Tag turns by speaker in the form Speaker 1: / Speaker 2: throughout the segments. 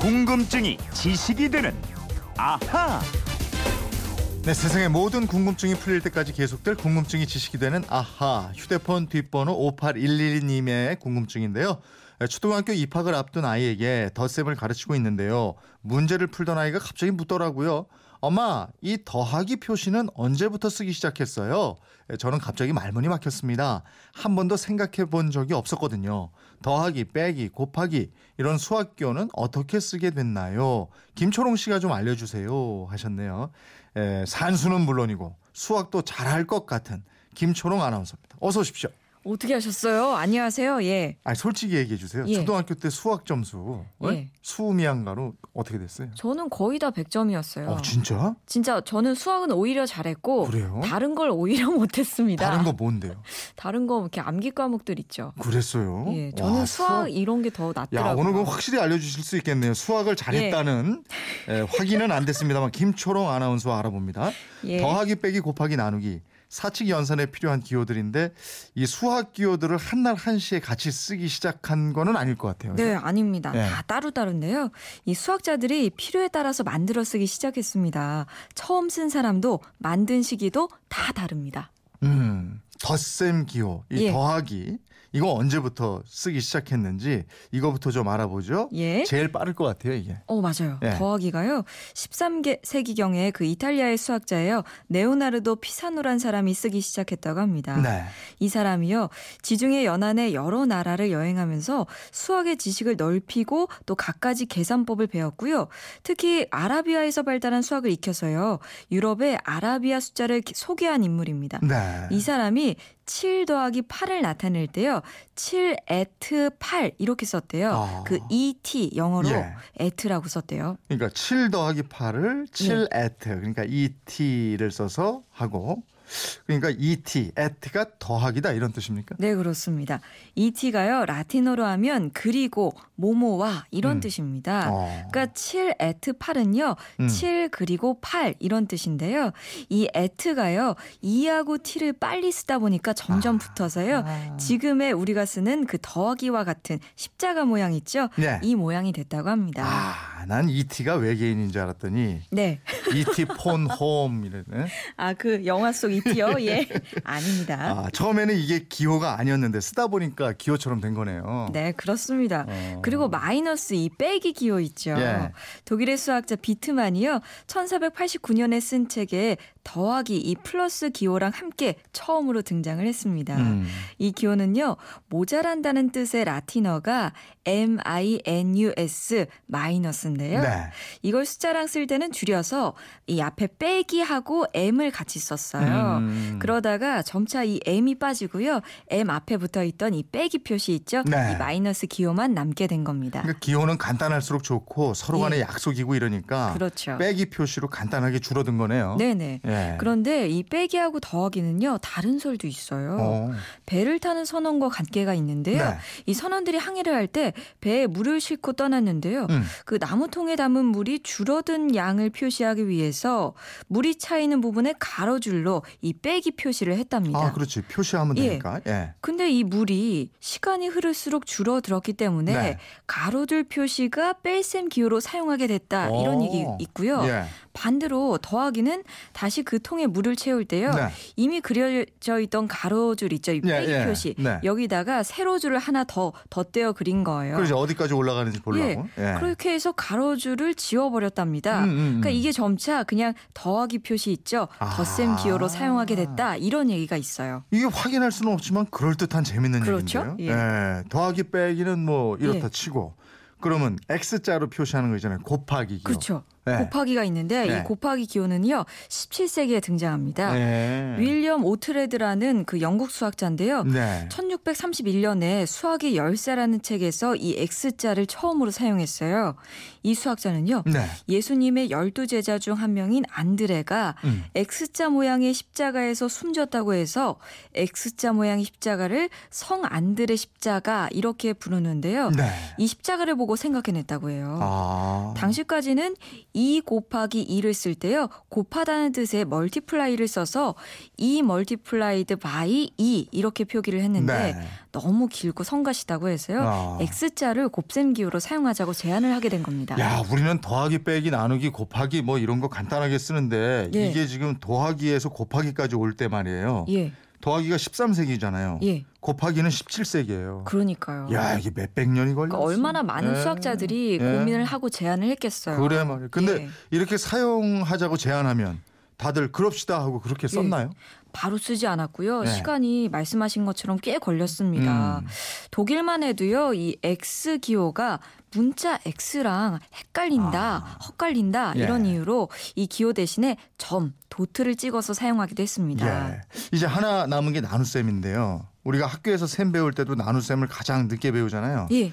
Speaker 1: 궁금증이 지식이 되는 아하.
Speaker 2: 네, 세상의 모든 궁금증이 풀릴 때까지 계속될 궁금증이 지식이 되는 아하 휴대폰 뒷번호 5811님의 궁금증인데요. 초등학교 입학을 앞둔 아이에게 덧셈을 가르치고 있는데요. 문제를 풀던 아이가 갑자기 묻더라고요. 엄마, 이 더하기 표시는 언제부터 쓰기 시작했어요? 저는 갑자기 말문이 막혔습니다. 한 번도 생각해 본 적이 없었거든요. 더하기, 빼기, 곱하기 이런 수학 기호는 어떻게 쓰게 됐나요? 김초롱 씨가 좀 알려주세요 하셨네요. 에, 산수는 물론이고 수학도 잘할 것 같은 김초롱 아나운서입니다. 어서 오십시오.
Speaker 3: 어떻게 하셨어요? 안녕하세요. 예.
Speaker 2: 아니 솔직히 얘기해 주세요.
Speaker 3: 예.
Speaker 2: 초등학교 때 수학 점수 어?
Speaker 3: 예.
Speaker 2: 수미양가로 어떻게 됐어요?
Speaker 3: 저는 거의 다 100점이었어요.
Speaker 2: 어 진짜?
Speaker 3: 진짜 저는 수학은 오히려 잘했고
Speaker 2: 그래요?
Speaker 3: 다른 걸 오히려 못했습니다.
Speaker 2: 다른 거 뭔데요?
Speaker 3: 다른 거 이렇게 암기 과목들 있죠.
Speaker 2: 그랬어요?
Speaker 3: 예, 저는
Speaker 2: 와,
Speaker 3: 수학 이런
Speaker 2: 게더야
Speaker 3: 낫더라고요.
Speaker 2: 오늘 그 확실히 알려주실 수 있겠네요. 수학을 잘했다는 예, 확인은 안 됐습니다만 김초롱 아나운서 알아봅니다.
Speaker 3: 예.
Speaker 2: 더하기 빼기 곱하기 나누기 사칙 연산에 필요한 기호들인데 이 수학 기호들을 한 날 한시에 같이 쓰기 시작한 거는 아닐 것 같아요.
Speaker 3: 네, 아닙니다.
Speaker 2: 예.
Speaker 3: 다 따로따로인데요. 이 수학자들이 필요에 따라서 만들어 쓰기 시작했습니다. 처음 쓴 사람도 만든 시기도 다 다릅니다.
Speaker 2: 음, 덧셈 기호, 이
Speaker 3: 예.
Speaker 2: 더하기 이거 언제부터 쓰기 시작했는지 이거부터 좀 알아보죠.
Speaker 3: 예.
Speaker 2: 제일 빠를 것 같아요 이게.
Speaker 3: 어, 맞아요.
Speaker 2: 예.
Speaker 3: 더하기가요. 13세기경에 그 이탈리아의 수학자예요. 네오나르도 피사노란 사람이 쓰기 시작했다고 합니다.
Speaker 2: 네.
Speaker 3: 이 사람이요. 지중해 연안의 여러 나라를 여행하면서 수학의 지식을 넓히고 또 갖가지 계산법을 배웠고요. 특히 아라비아에서 발달한 수학을 익혀서요. 유럽의 아라비아 숫자를 소개한 인물입니다.
Speaker 2: 네.
Speaker 3: 이 사람이 7 더하기 8을 나타낼 때요. 7 at 8 이렇게 썼대요.
Speaker 2: 아.
Speaker 3: 그 et 영어로
Speaker 2: 예.
Speaker 3: at라고 썼대요.
Speaker 2: 그러니까 7 더하기 8을 7 at 그러니까 et를 써서 하고 그러니까 et at가 더하기다 이런 뜻입니까?
Speaker 3: 네, 그렇습니다. et가요. 라틴어로 하면 그리고 뭐뭐와 이런
Speaker 2: 음.
Speaker 3: 뜻입니다.
Speaker 2: 어.
Speaker 3: 그러니까 7 at 8은요.
Speaker 2: 음.
Speaker 3: 7 그리고 8 이런 뜻인데요. 이 at가요. e하고 t를 빨리 쓰다 보니까 점점
Speaker 2: 아.
Speaker 3: 붙어서요. 지금의 우리가 쓰는 그 더하기와 같은 십자가 모양 있죠?
Speaker 2: 네.
Speaker 3: 이 모양이 됐다고 합니다.
Speaker 2: 아, 난 et가 외계인인 줄 알았더니
Speaker 3: 네.
Speaker 2: et 폰 홈 이러네.
Speaker 3: 아, 그 영화 속 et요? 예. 아닙니다.
Speaker 2: 아, 처음에는 이게 기호가 아니었는데 쓰다 보니까 기호처럼 된 거네요.
Speaker 3: 네, 그렇습니다.
Speaker 2: 어.
Speaker 3: 그리고 마이너스 이 빼기 기호 있죠.
Speaker 2: 예.
Speaker 3: 독일의 수학자 비트만이요. 1489년에 쓴 책에 더하기 이 플러스 기호랑 함께 처음으로 등장을 했습니다.
Speaker 2: 음.
Speaker 3: 이 기호는요. 모자란다는 뜻의 라틴어가 M-I-N-U-S 마이너스인데요.
Speaker 2: 네.
Speaker 3: 이걸 숫자랑 쓸 때는 줄여서 이 앞에 빼기 하고 M을 같이 썼어요.
Speaker 2: 음.
Speaker 3: 그러다가 점차 이 M이 빠지고요. M 앞에 붙어 있던 이 빼기 표시 있죠.
Speaker 2: 네.
Speaker 3: 이 마이너스 기호만 남게 된 겁니다.
Speaker 2: 그러니까 기호는 간단할수록 좋고 서로 간에
Speaker 3: 예.
Speaker 2: 약속이고 이러니까
Speaker 3: 그렇죠.
Speaker 2: 빼기 표시로 간단하게 줄어든 거네요.
Speaker 3: 네네.
Speaker 2: 예.
Speaker 3: 그런데 이 빼기하고 더하기는요 다른 설도 있어요.
Speaker 2: 어.
Speaker 3: 배를 타는 선원과 관계가 있는데요.
Speaker 2: 네.
Speaker 3: 이 선원들이 항해를 할 때 배에 물을 싣고 떠났는데요.
Speaker 2: 음.
Speaker 3: 그 나무통에 담은 물이 줄어든 양을 표시하기 위해서 물이 차 있는 부분에 가로줄로 이 빼기 표시를 했답니다.
Speaker 2: 아, 그렇지. 표시하면
Speaker 3: 예.
Speaker 2: 되니까. 예.
Speaker 3: 근데 이 물이 시간이 흐를수록 줄어들었기 때문에
Speaker 2: 네.
Speaker 3: 가로줄 표시가 뺄셈 기호로 사용하게 됐다 이런
Speaker 2: 오.
Speaker 3: 얘기 있고요.
Speaker 2: 예.
Speaker 3: 반대로 더하기는 다시 그 통에 물을 채울 때요.
Speaker 2: 네.
Speaker 3: 이미 그려져 있던 가로줄 있죠. 이
Speaker 2: 예,
Speaker 3: 빼기
Speaker 2: 예.
Speaker 3: 표시.
Speaker 2: 네.
Speaker 3: 여기다가 세로줄을 하나 더 덧대어 그린 거예요.
Speaker 2: 그러지 어디까지 올라가는지 보려고. 예.
Speaker 3: 그렇게 해서 가로줄을 지워버렸답니다.
Speaker 2: 음, 음, 음.
Speaker 3: 그러니까 이게 점차 그냥 더하기 표시 있죠.
Speaker 2: 아.
Speaker 3: 덧셈 기호로 사용하게 됐다. 이런 얘기가 있어요.
Speaker 2: 이게 확인할 수는 없지만 그럴 듯한 재밌는
Speaker 3: 그렇죠?
Speaker 2: 얘기인데요.
Speaker 3: 예.
Speaker 2: 예. 더하기 빼기는 뭐 이렇다
Speaker 3: 예.
Speaker 2: 치고 그러면 x자로 표시하는 거 있잖아요. 곱하기 기호.
Speaker 3: 그렇죠.
Speaker 2: 네.
Speaker 3: 곱하기가 있는데
Speaker 2: 네.
Speaker 3: 이 곱하기 기호는요 17세기에 등장합니다.
Speaker 2: 예.
Speaker 3: 윌리엄 오트레드라는 그 영국 수학자인데요.
Speaker 2: 네.
Speaker 3: 1631년에 수학의 열쇠라는 책에서 이 X자를 처음으로 사용했어요. 이 수학자는요.
Speaker 2: 네.
Speaker 3: 예수님의 열두 제자 중 한 명인 안드레가
Speaker 2: 음.
Speaker 3: X자 모양의 십자가에서 숨졌다고 해서 X자 모양의 십자가를 성 안드레 십자가 이렇게 부르는데요.
Speaker 2: 네.
Speaker 3: 이 십자가를 보고 생각해냈다고 해요.
Speaker 2: 아.
Speaker 3: 당시까지는 2 곱하기 2를 쓸 때요. 곱하다는 뜻의 multiply를 써서 2 multiplied by 2 이렇게 표기를 했는데
Speaker 2: 네.
Speaker 3: 너무 길고 성가시다고 해서요.
Speaker 2: 아.
Speaker 3: X자를 곱셈 기호로 사용하자고 제안을 하게 된 겁니다.
Speaker 2: 야, 우리는 더하기, 빼기, 나누기, 곱하기 뭐 이런 거 간단하게 쓰는데
Speaker 3: 예.
Speaker 2: 이게 지금 더하기에서 곱하기까지 올 때 말이에요.
Speaker 3: 예.
Speaker 2: 더하기가 13세기잖아요.
Speaker 3: 예.
Speaker 2: 곱하기는 17세기예요.
Speaker 3: 그러니까요.
Speaker 2: 야, 이게 몇백 년이 걸렸어.
Speaker 3: 그러니까 얼마나 많은
Speaker 2: 예.
Speaker 3: 수학자들이
Speaker 2: 예.
Speaker 3: 고민을 하고 제안을 했겠어요.
Speaker 2: 그래 말이에요. 근데
Speaker 3: 예.
Speaker 2: 이렇게 사용하자고 제안하면 다들 그럽시다 하고 그렇게 썼나요?
Speaker 3: 바로 쓰지 않았고요.
Speaker 2: 네.
Speaker 3: 시간이 말씀하신 것처럼 꽤 걸렸습니다.
Speaker 2: 음.
Speaker 3: 독일만 해도요. 이 X 기호가 문자 X랑 헷갈린다, 헛갈린다
Speaker 2: 예.
Speaker 3: 이런 이유로 이 기호 대신에 점, 도트를 찍어서 사용하기도 했습니다.
Speaker 2: 예. 이제 하나 남은 게 나눗셈인데요. 우리가 학교에서 셈 배울 때도 나눗셈을 가장 늦게 배우잖아요.
Speaker 3: 예,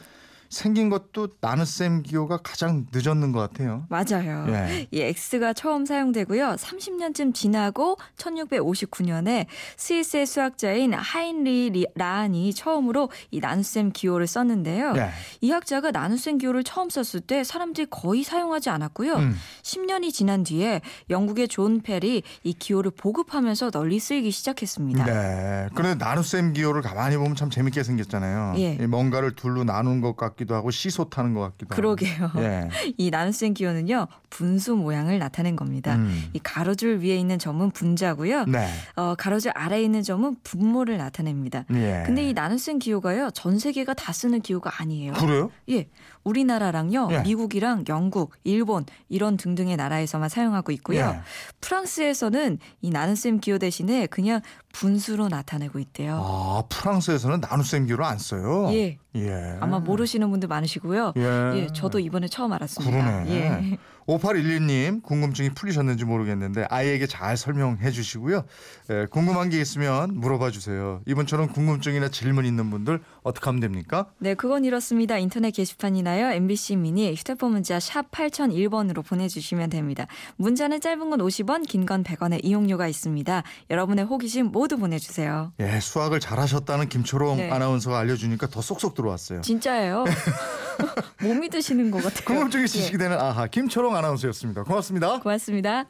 Speaker 2: 생긴 것도 나눗셈 기호가 가장 늦었는 것 같아요.
Speaker 3: 맞아요.
Speaker 2: 예.
Speaker 3: 이 X가 처음 사용되고요. 30년쯤 지나고 1659년에 스위스의 수학자인 하인리 리- 라한이 처음으로 이 나눗셈 기호를 썼는데요.
Speaker 2: 예.
Speaker 3: 이 학자가 나눗셈 기호를 처음 썼을 때 사람들이 거의 사용하지 않았고요.
Speaker 2: 음.
Speaker 3: 10년이 지난 뒤에 영국의 존 펠이 이 기호를 보급하면서 널리 쓰이기 시작했습니다.
Speaker 2: 네. 그런데 나눗셈 기호를 가만히 보면 참 재밌게 생겼잖아요.
Speaker 3: 예.
Speaker 2: 이 뭔가를 둘로 나눈 것 같 기도 하고 시소 타는 것 같기도 하고.
Speaker 3: 그러게요.
Speaker 2: 예.
Speaker 3: 이 나눗셈 기호는요 분수 모양을 나타낸 겁니다.
Speaker 2: 음.
Speaker 3: 이 가로줄 위에 있는 점은 분자고요.
Speaker 2: 네.
Speaker 3: 어, 가로줄 아래에 있는 점은 분모를 나타냅니다.
Speaker 2: 예.
Speaker 3: 근데 이 나눗셈 기호가요 전 세계가 다 쓰는 기호가 아니에요.
Speaker 2: 그래요?
Speaker 3: 예, 우리나라랑요,
Speaker 2: 예.
Speaker 3: 미국이랑 영국, 일본 이런 등등의 나라에서만 사용하고 있고요.
Speaker 2: 예.
Speaker 3: 프랑스에서는 이 나눗셈 기호 대신에 그냥 분수로 나타내고 있대요.
Speaker 2: 아, 프랑스에서는 나눗셈 기호를 안 써요.
Speaker 3: 예,
Speaker 2: 예.
Speaker 3: 아마 모르시는 분들 많으시고요.
Speaker 2: 예.
Speaker 3: 예, 저도 이번에 처음 알았습니다.
Speaker 2: 그러네.
Speaker 3: 예.
Speaker 2: 5812님 궁금증이 풀리셨는지 모르겠는데 아이에게 잘 설명해 주시고요. 예, 궁금한 게 있으면 물어봐 주세요. 이번처럼 궁금증이나 질문 있는 분들 어떻게 하면 됩니까?
Speaker 3: 네, 그건 이렇습니다. 인터넷 게시판이나요. MBC 미니 휴대폰 문자 샵 8001번으로 보내주시면 됩니다. 문자는 짧은 건 50원, 긴 건 100원의 이용료가 있습니다. 여러분의 호기심 모두 보내주세요.
Speaker 2: 예, 수학을 잘하셨다는 김초롱
Speaker 3: 네.
Speaker 2: 아나운서가 알려주니까 더 쏙쏙 들어왔어요.
Speaker 3: 진짜예요? 못 믿으시는 것 같아요.
Speaker 2: 궁금증이
Speaker 3: 예.
Speaker 2: 지식이 되는 아하 김초롱 아나운서였습니다. 고맙습니다.
Speaker 3: 고맙습니다.